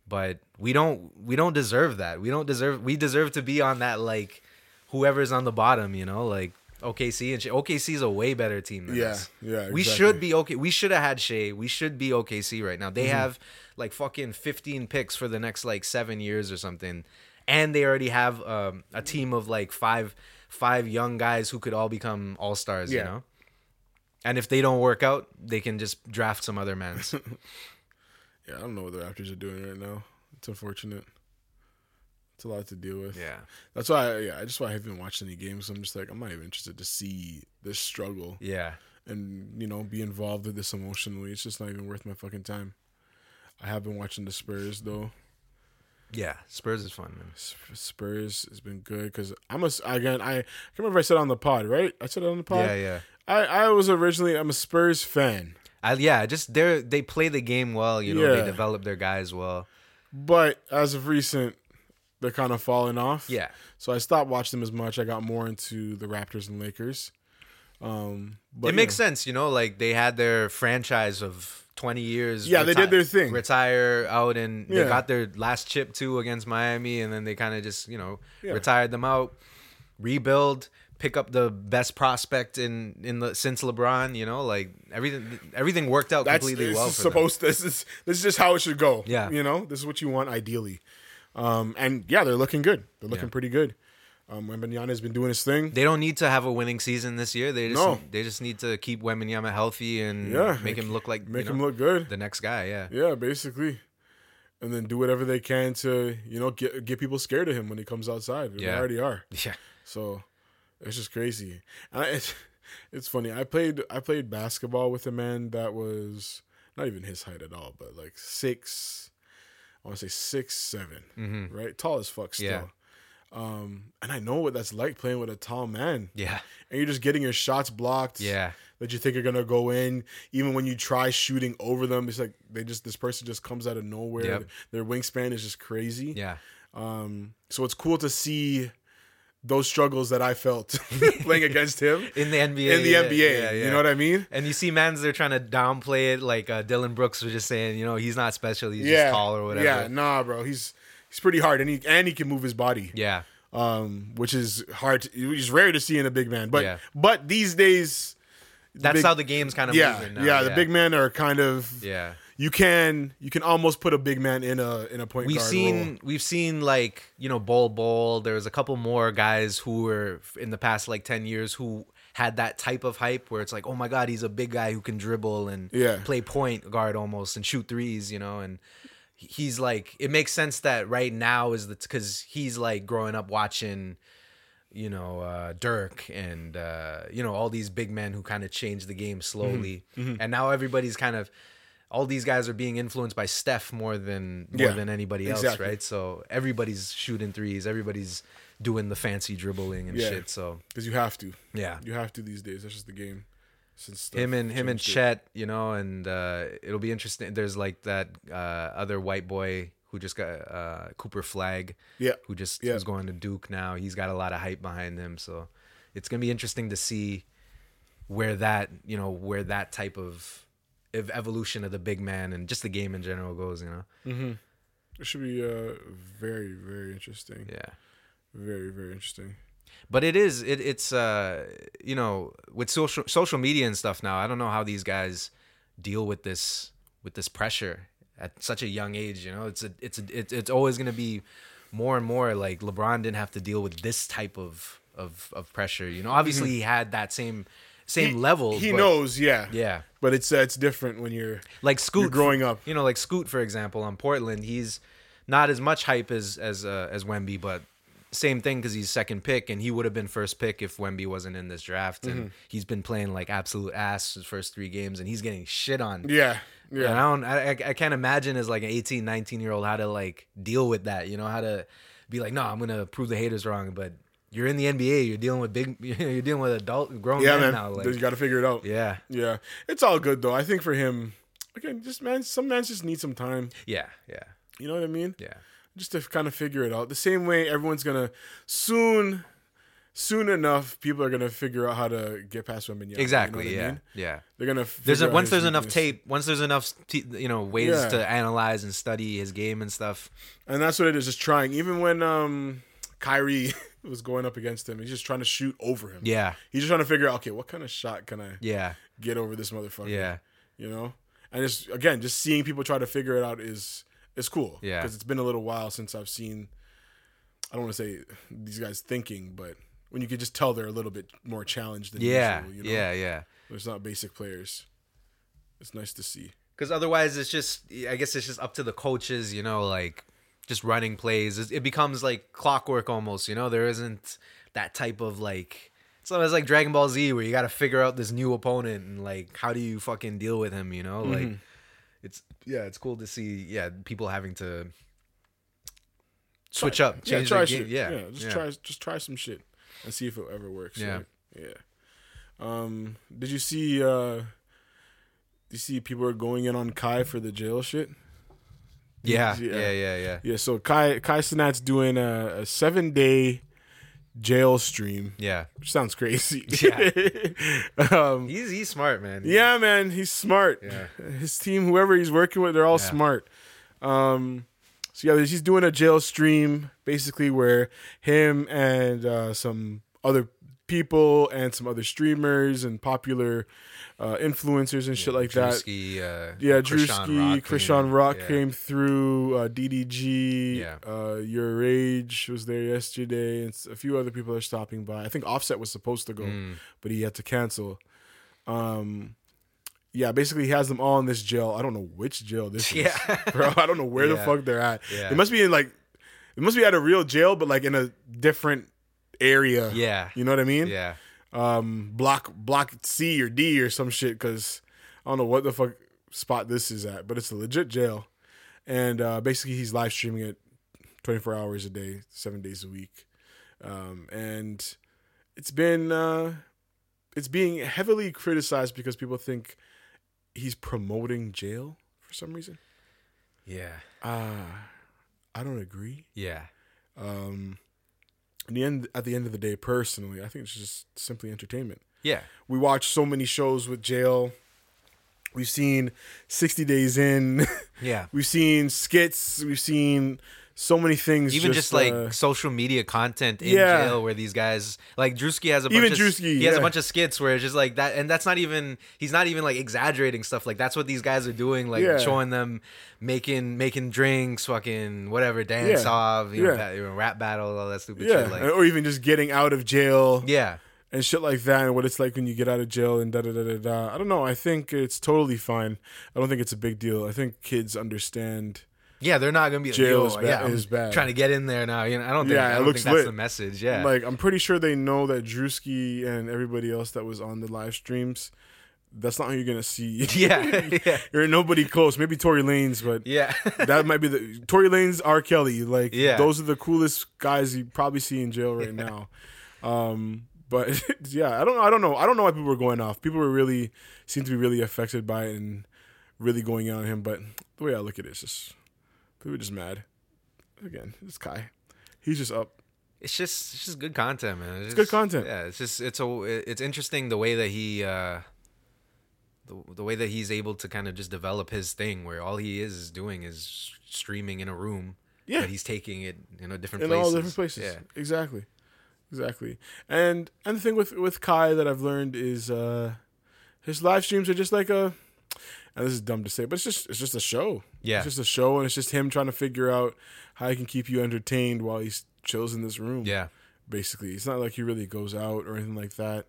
But we don't, we don't deserve that. We don't deserve. We deserve to be on that like, whoever's on the bottom. You know, like OKC and. OKC is a way better team than Yeah, us. yeah, We should be okay. We should have had Shai. We should be OKC right now. Mm-hmm. They have like fucking 15 picks for the next like seven years or something, and they already have um, a team of like five five young guys who could all become all stars. You Yeah. know. And if they don't work out, they can just draft some other mans. Yeah, I don't know what the Raptors are doing right now. It's unfortunate. It's a lot to deal with. yeah. That's why, I, yeah, I just why I haven't watched any games. I'm just like, I'm not even interested to see this struggle Yeah. and you know be involved with this emotionally. It's just not even worth my fucking time. I have been watching the Spurs though. Yeah. Spurs is fun, man. Spurs has been good because I'm a again. I, I can't remember if I said on the pod, right? I said it on the pod. Yeah, yeah. I I was originally I'm a Spurs fan, I, yeah, just they they play the game well. You know, Yeah. they develop their guys well. but as of recent, they're kind of falling off. Yeah. So I stopped watching them as much. I got more into the Raptors and Lakers. Um, but it makes know, sense, you know, like they had their franchise of 20 years. Yeah, they did their thing. Retire out and they got their last chip too against Miami and then they kind of just, you know, Yeah. retired them out, rebuild, pick up the best prospect in in the since LeBron, you know, like everything everything worked out That's completely this well is for them. supposed. This is this is just how it should go. Yeah. you know, this is what you want ideally. Um, and yeah, they're looking good. They're looking Yeah. pretty good. Um, Wembanyama has been doing his thing. They don't need to have a winning season this year. They just No. they just need to keep Wembanyama healthy and Yeah, make him look like Make you him look good. the next guy, yeah. Yeah, basically. And then do whatever they can to, you know, get get people scared of him when he comes outside. They already are. Yeah. So it's just crazy. And I, it's it's funny. I played I played basketball with a man that was not even his height at all, but like six. I want to say six 7 right? Tall as fuck still. Mm-hmm. Yeah. Um, and I know what that's like playing with a tall man. Yeah. And you're just getting your shots blocked. Yeah. that you think are gonna go in. Even when you try shooting over them, it's like they just this person just comes out of nowhere. Yep. Their wingspan is just crazy. Yeah. Um, so it's cool to see those struggles that I felt playing against him In the NBA. in the yeah, NBA. yeah, You know what I mean? And you see mans they're trying to downplay it, like uh, Dillon Brooks was just saying, you know, he's not special, he's yeah, just tall or whatever. Yeah, nah, bro. He's he's pretty hard, and he and he can move his body. Yeah. um, which is hard, to, which is rare to see in a big man. But Yeah. but these days, That's big- how the game's kind of yeah, moving now. yeah, the big men are kind of Yeah. You can you can almost put a big man in a in a point We've seen role. we've seen like, you know, Bol Bol, there's a couple more guys who were in the past like 10 years who had that type of hype where it's like, "Oh my god, he's a big guy who can dribble and Yeah. play point guard almost and shoot threes, you know, and he's like it makes sense that right now is the cuz he's like growing up watching you know uh Dirk and uh you know all these big men who kind of changed the game slowly Mm-hmm. and now everybody's kind of all these guys are being influenced by Steph more than more Yeah, than anybody else exactly. right so everybody's shooting threes everybody's doing the fancy dribbling and Yeah. shit so because you have to. yeah You have to these days. That's just the game. Since him and him and it. Chet, you know, and uh, it'll be interesting. There's like that uh, other white boy who just got uh, Cooper Flagg, Yeah, who just Yeah. who's going to Duke now. He's got a lot of hype behind him, so it's gonna be interesting to see where that you know where that type of ev- evolution of the big man and just the game in general goes. You know, it should be uh very very interesting. yeah. Very very interesting. But it is it, it's uh you know with social social media and stuff now. I don't know how these guys deal with this with this pressure at such a young age. You know, it's a it's a it's, it's always gonna be more and more like LeBron didn't have to deal with this type of of of pressure. You know, obviously he had that same same Mm-hmm. He- level. He but- knows, yeah, yeah. But it's uh, it's different when you're Like Scoot You're growing up. You know, like Scoot for example on Portland, he's not as much hype as as uh, as Wemby, but same thing because he's second pick and he would have been first pick if Wemby wasn't in this draft. And Mm-hmm. he's been playing like absolute ass his first three games and he's getting shit on. yeah And yeah. I don't, I, I- I can't imagine as like an 18, 19 year old how to like deal with that. You know, how to be like, no, I'm gonna prove the haters wrong, but. You're in the NBA. You're dealing with big. You're dealing with adult, grown Yeah, men man. now. Like, you got to figure it out. yeah, Yeah, it's all good though. I think for him, again, just man, some men just need some time. yeah, yeah, You know what I mean? yeah. Just to kind of figure it out. The same way everyone's gonna soon, soon enough, people are gonna figure out how to get past Wembanyama. Exactly. You know what I yeah. mean? Yeah. They're gonna. There's a, out once there's enough weakness. tape, once there's enough t- you know ways Yeah. to analyze and study his game and stuff. and that's what it is. Just trying. Even when um Kyrie was going up against him, he's just trying to shoot over him. Yeah. He's just trying to figure out, okay, what kind of shot can I Yeah. get over this motherfucker? Yeah. you know and just again just seeing people try to figure it out is is cool Yeah. because it's been a little while since i've seen i don't want to say these guys thinking but when you could just tell they're a little bit more challenged than Yeah. usual, you know? Yeah. Yeah. it's not basic players it's nice to see Because otherwise, it's just I guess it's just up to the coaches. You know, like just running plays. It it becomes like clockwork almost. You know, there isn't that type of like. So It's like Dragon Ball Z where you got to figure out this new opponent and like how do you fucking deal with him. You know, like Mm-hmm. It's yeah, it's cool to see yeah people having to switch up, change yeah try shit. Yeah, yeah just yeah. try just try some shit and see if it ever works Yeah. right? yeah um did you see uh did you see people are going in on kai for the jail shit Yeah, Yeah. yeah, yeah, yeah. Yeah, so Kai Kai Cenat's doing a, a seven day jail stream, Yeah. which sounds crazy. Yeah. um, He's he's smart, man. yeah, man, he's smart. Yeah. His team, whoever he's working with, they're all Yeah. smart. Um, so yeah, he's doing a jail stream basically where him and uh, some other people and some other streamers and popular uh, influencers and shit like that. Uh, Yeah, Chrisean Drewski, Rock Chrisean came- Rock yeah. came through. Uh, DDG, Yeah. uh, YourRAGE was there yesterday, and a few other people are stopping by. I think Offset was supposed to go, Mm. but he had to cancel. Um, yeah, basically he has them all in this jail. I don't know which jail this Yeah. is, bro. I don't know where the fuck they're at. Yeah. It must be in like, it must be at a real jail, but like in a different area. Yeah. you know what I mean? Yeah. um block block C or D or some shit because I don't know what the fuck spot this is at, but it's a legit jail. And uh basically he's live streaming it 24 hours a day, 7 days a week. Um and it's been uh it's being heavily criticized because people think he's promoting jail for some reason. Yeah. Uh, I don't agree. Yeah. In the end, at the end of the day, personally, I think it's just simply entertainment. Yeah. We watch so many shows with jail. We've seen 60 Days In. Yeah. We've seen skits. We've seen so many things. Even just, like uh, social media content in Yeah. jail where these guys like Drewski has a bunch Even of Drewski, he has a bunch of skits where it's just like that and that's not even he's not even like exaggerating stuff like that's what these guys are doing like Yeah. showing them making making drinks fucking whatever dance Yeah. off you know, Yeah. that, you know, rap battle all that stupid yeah, shit like or even just getting out of jail. yeah and shit like that and what it's like when you get out of jail and da da da da da. I don't know. I think it's totally fine. I don't think it's a big deal. I think kids understand. Yeah they're not gonna be like, Jail is ba- yeah, is bad. trying to get in there now you know I don't think Yeah, I don't looks think that's lit. the message yeah Like I'm pretty sure they know that Drewski and everybody else that was on the live streams. That's not who you're gonna see. yeah yeah You're nobody close. Maybe Tory Lanez, but yeah that might be the Tory Lanez, R. Kelly. Like Yeah. those are the coolest guys you probably see in jail right now. Um, but yeah, I don't I don't know. I don't know why people were going off. People were really seem to be really affected by it and really going in on him. But the way I look at it is just people just mad. Again, it's Kai. He's just up. it's just it's just good content, man. It's, good just- content. Yeah, it's just it's a it's interesting the way that he uh the, the way that he's able to kind of just develop his thing where all he is is doing is streaming in a room. Yeah. But he's taking it in a different in places. all different places. Yeah. Exactly. Exactly. And and the thing with with Kai that I've learned is uh his live streams are just like a and this is dumb to say, but it's just it's just a show. Yeah. It's just a show and it's just him trying to figure out how he can keep you entertained while he's chills in this room. Yeah. Basically. It's not like he really goes out or anything like that.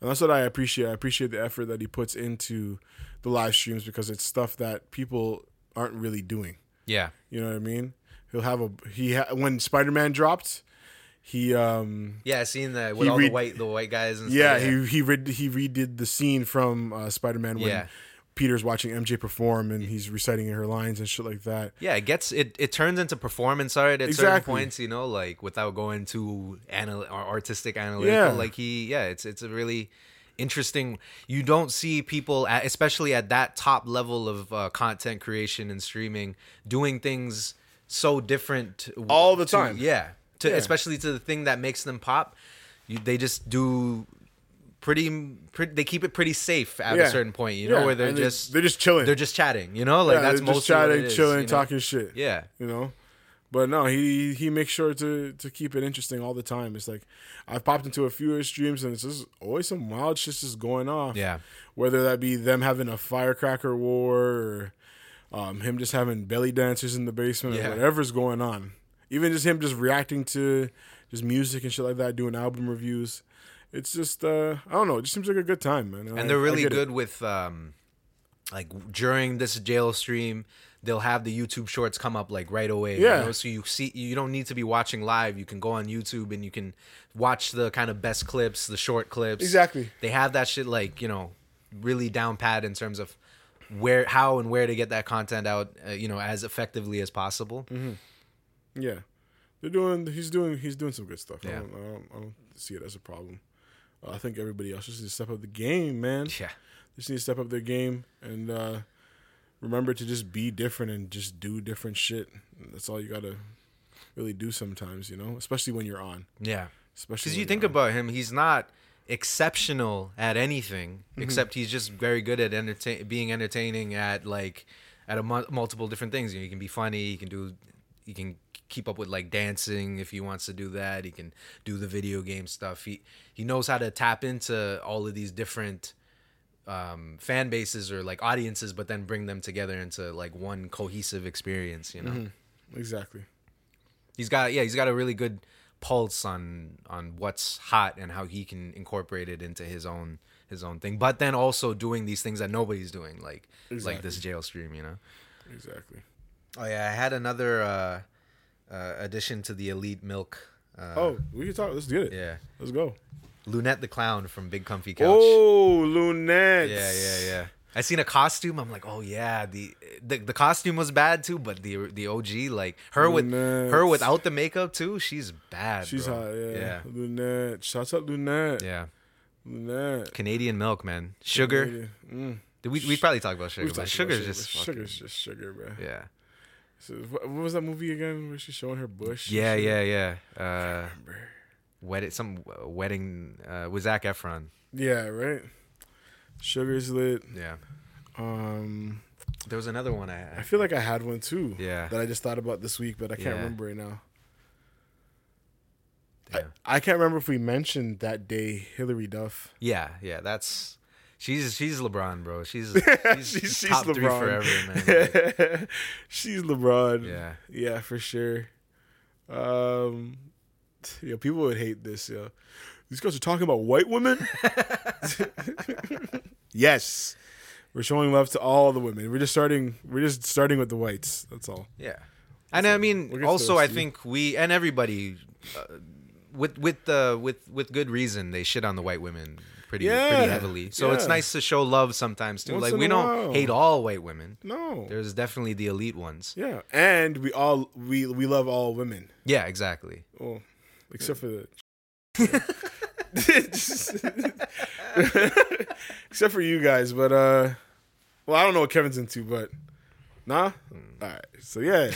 And that's what I appreciate. I appreciate the effort that he puts into the live streams because it's stuff that people aren't really doing. Yeah. You know what I mean? He'll have a he ha- when Spider Man dropped, he um Yeah, seen that with all read- the white the white guys and yeah, stuff. he he read he redid the scene from uh, Spider Man when Yeah. Peter's watching MJ perform and he's reciting her lines and shit like that. Yeah, it gets it. It turns into performance art at certain points, you know, like without going too anal- or artistic analytical. Yeah. Like he, yeah, it's it's a really interesting. You don't see people, at, especially at that top level of uh, content creation and streaming, doing things so different All the to- time. yeah, to Yeah. especially to the thing that makes them pop. You, they just do. Pretty, pretty, they keep it pretty safe at Yeah. a certain point, you know, Yeah, where they're and just they're just chilling. they're just chatting, you know, like Yeah, that's they're just mostly chatting, is, chilling, you know? talking shit. Yeah, You know? But no, he he makes sure to to keep it interesting all the time. It's like I've popped into a few of his streams and it's just always some wild shit just going off. Yeah. Whether that be them having a firecracker war or um, him just having belly dancers in the basement Yeah. or whatever's going on. Even just him just reacting to just music and shit like that, doing album reviews. It's just uh I don't know, it just seems like a good time, man. I- and they're really get it. good with um like during this jail stream they'll have the youtube shorts come up like right away you Yeah. know? so you see you don't need to be watching live you can go on youtube and you can watch the kind of best clips the short clips Exactly. they have that shit like you know really down pat in terms of where how and where to get that content out uh, you know as effectively as possible Mm-hmm. Yeah, they're doing. He's doing. He's doing some good stuff. I, Yeah. don't, I, don't, I don't see it as a problem. I think everybody else just needs to step up the game, man. yeah They Just need to step up their game and uh, remember to just be different and just do different shit. That's all you gotta really do sometimes, you know. Especially when you're on. yeah Especially Because you think on. about him, he's not exceptional at anything, Mm-hmm. except he's just very good at entertain being entertaining at like at a mu- multiple different things. You, know, he can be funny. He can do. you can keep up with like dancing if he wants to do that. He can do the video game stuff. He he knows how to tap into all of these different um, fan bases or like audiences, but then bring them together into like one cohesive experience. You know Mm-hmm. exactly. he's got yeah he's got a really good pulse on on what's hot and how he can incorporate it into his own his own thing but then also doing these things that nobody's doing like like this jail stream you know Exactly. oh yeah i had another uh uh addition to the elite milk uh Oh, we can talk. Let's get it. yeah Let's go. lunette the clown from big comfy couch Oh, Lunette. yeah yeah yeah I seen a costume. I'm like, oh yeah, the, the the costume was bad too, but the the OG like her with her without the makeup too, she's bad. She's bro. hot. Yeah. yeah, Lunette. Shouts out Lunette. yeah. Nah. Canadian milk, man. Sugar. Mm. Did we we probably talk about sugar, but talked sugar just but fucking, sugar's just sugar, bro. yeah, So, what, was that movie again? Where she's showing her bush? yeah, yeah, yeah. Uh, Remember. wedding some uh, wedding uh, with Zac Efron. Yeah, right. Sugar's lit. Yeah, Um, there was another one I. I feel like I had one too. Yeah. That I just thought about this week, but I can't Yeah. remember right now. Damn. I can't remember if we mentioned that day Hilary Duff. Yeah, yeah, that's she's she's LeBron, bro. She's she's, She's- she's top three forever, man. She's LeBron. yeah, Yeah, for sure. Um, yeah, people would hate this. Yeah, these guys are talking about white women. yes, we're showing love to all the women. We're just starting. We're just starting with the whites. That's all. yeah. And I mean, We'll get to also, I rest of you. think we and everybody, uh, with with the with with good reason, they shit on the white women pretty Yeah, pretty heavily. So it's nice to show love sometimes too. Once like we don't while. hate all white women. No. There's definitely the elite ones. yeah, and we all we we love all women. Yeah, exactly. Oh, except for the. except for you guys, but uh, well, I don't know what Kevin's into, but nah. All right, so yeah,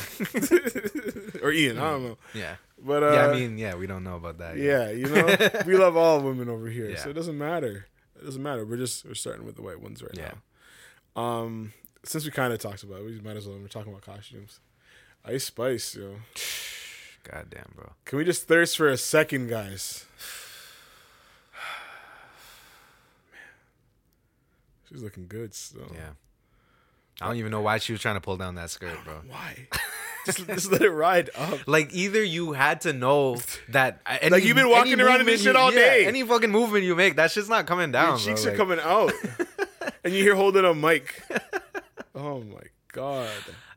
or Ian, I don't know, Yeah. But uh, yeah, I mean, yeah, we don't know about that. yeah, you know, we love all women over here, Yeah. so it doesn't matter. It doesn't matter. We're just we're starting with the white ones right Yeah. now. Um, since we kind of talked about it, we might as well. We're talking about costumes. Ice Spice, yo. God damn, bro. Can we just thirst for a second, guys? Man, she's looking good still. Yeah. I don't even know why she was trying to pull down that skirt, bro. Why? Just, just let it ride up. Like either you had to know that any, Like, you've been walking around in this shit you- all yeah, day. Any fucking movement you make, that shit's not coming down. Your bro. cheeks Like, are coming out, and you hear holding a mic. Oh my god!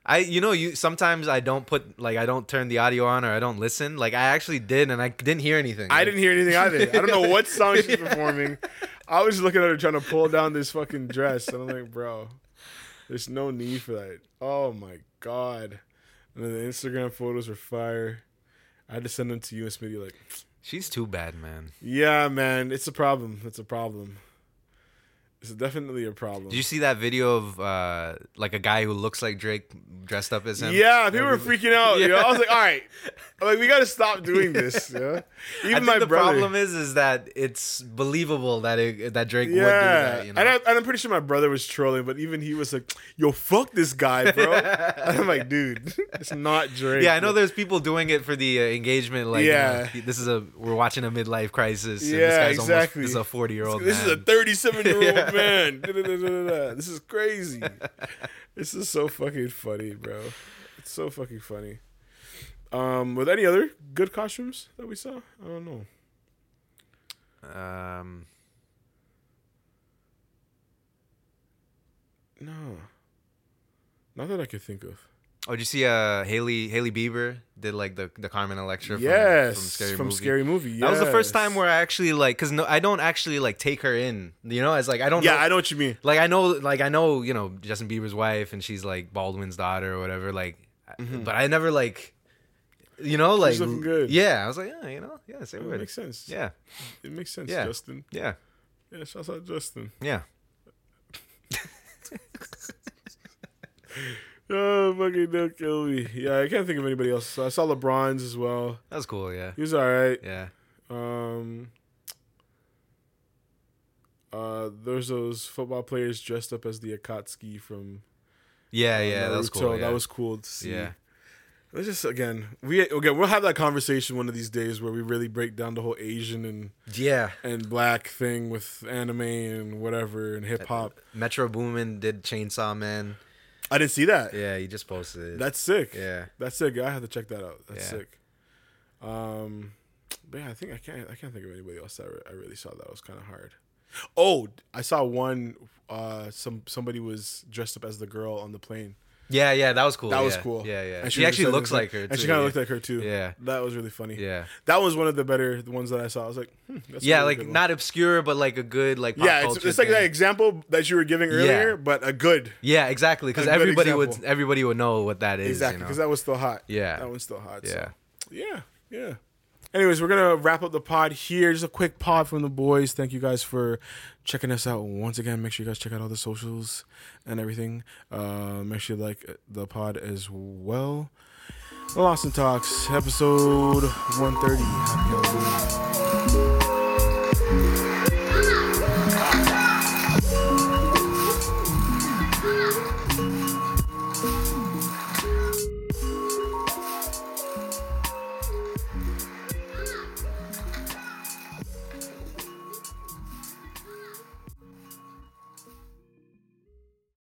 I, you know, you sometimes I don't put like I don't turn the audio on or I don't listen. Like I actually did, and I didn't hear anything. I didn't hear anything either. I don't know what song she's performing. I was looking at her trying to pull down this fucking dress, and I'm like, bro, there's no need for that. Oh my god! And then the Instagram photos were fire. I had to send them to you and Smitty. Like, She's too bad, man. yeah, man, it's a problem. It's a problem. It's definitely a problem. Did you see that video of uh like a guy who looks like Drake dressed up as him? yeah, people were freaking out. Know? I was like, all right, like we got to stop doing this. Yeah, even my the brother. problem is is that it's believable that it, that Drake would do Yeah, that. You know? and, I, and I'm pretty sure my brother was trolling, but even he was like, "Yo, fuck this guy, bro." and I'm like, "Dude, it's not Drake." yeah, I know there's people doing it for the uh, engagement. Like, Yeah. you know, this is a we're watching a midlife crisis. Yeah, this guy's exactly. Almost, this is a 40 year old. This is a 37 year old man. This is crazy. this is so fucking funny, bro. It's so fucking funny. Um, with any other good costumes that we saw? I don't know. Um, No, not that I could think of. Oh, did you see uh Hailey Hailey Bieber did like the the Carmen Electra? yes, from, from Scary from Movie. Scary Movie. That was the first time where I actually like, cause no, I don't actually like take her in. You know, as like I don't. Yeah, know, I know what you mean. like I know, like I know, you know, Justin Bieber's wife, and she's like Baldwin's daughter or whatever. Like, but I never like, you know, like looking good. Yeah, I was like, yeah, you know, yeah, say It makes sense. Yeah, It makes sense, Yeah. Justin. yeah, Yeah, shouts out Justin. yeah. Oh, fucking don't kill me. Yeah, I can't think of anybody else. I saw LeBron's as well. That was cool. Yeah, He was all right. yeah. Um, uh, there's those football players dressed up as the Akatsuki from Yeah, uh, yeah, that was cool. Yeah. That was cool to see. yeah, Let's just again, we again we'll have that conversation one of these days where we really break down the whole Asian and yeah. and black thing with anime and whatever and hip hop. Metro Boomin did Chainsaw Man. I didn't see that. Yeah, he just posted it. That's sick. yeah. That's sick. I have to check that out. That's Yeah. sick. Um, but yeah, I think I can't. I can't think of anybody else that I really saw that was kind of hard. Oh, I saw one. Uh, some somebody was dressed up as the girl on the plane. Yeah, yeah, that was cool. That was cool. Yeah, yeah. And she was actually looks like- her. and she kind of yeah. looked like her too. Yeah. that was really funny. Yeah. that was one of the better the ones that I saw. I was like, hmm, that's Yeah, really like not obscure, but like a good like pop Yeah, it's, it's like that example that you were giving earlier, Yeah. but a good Yeah, exactly. Because everybody would everybody would know what that is. exactly you know? because that was still hot. Yeah. that one's still hot. so. yeah. Yeah, yeah. Anyways, we're gonna wrap up the pod here. Just a quick pod from the boys. Thank you guys for checking us out once again. Make sure you guys check out all the socials and everything. Uh, make sure you like the pod as well. Lost and Talks, episode 130. Happy Halloween.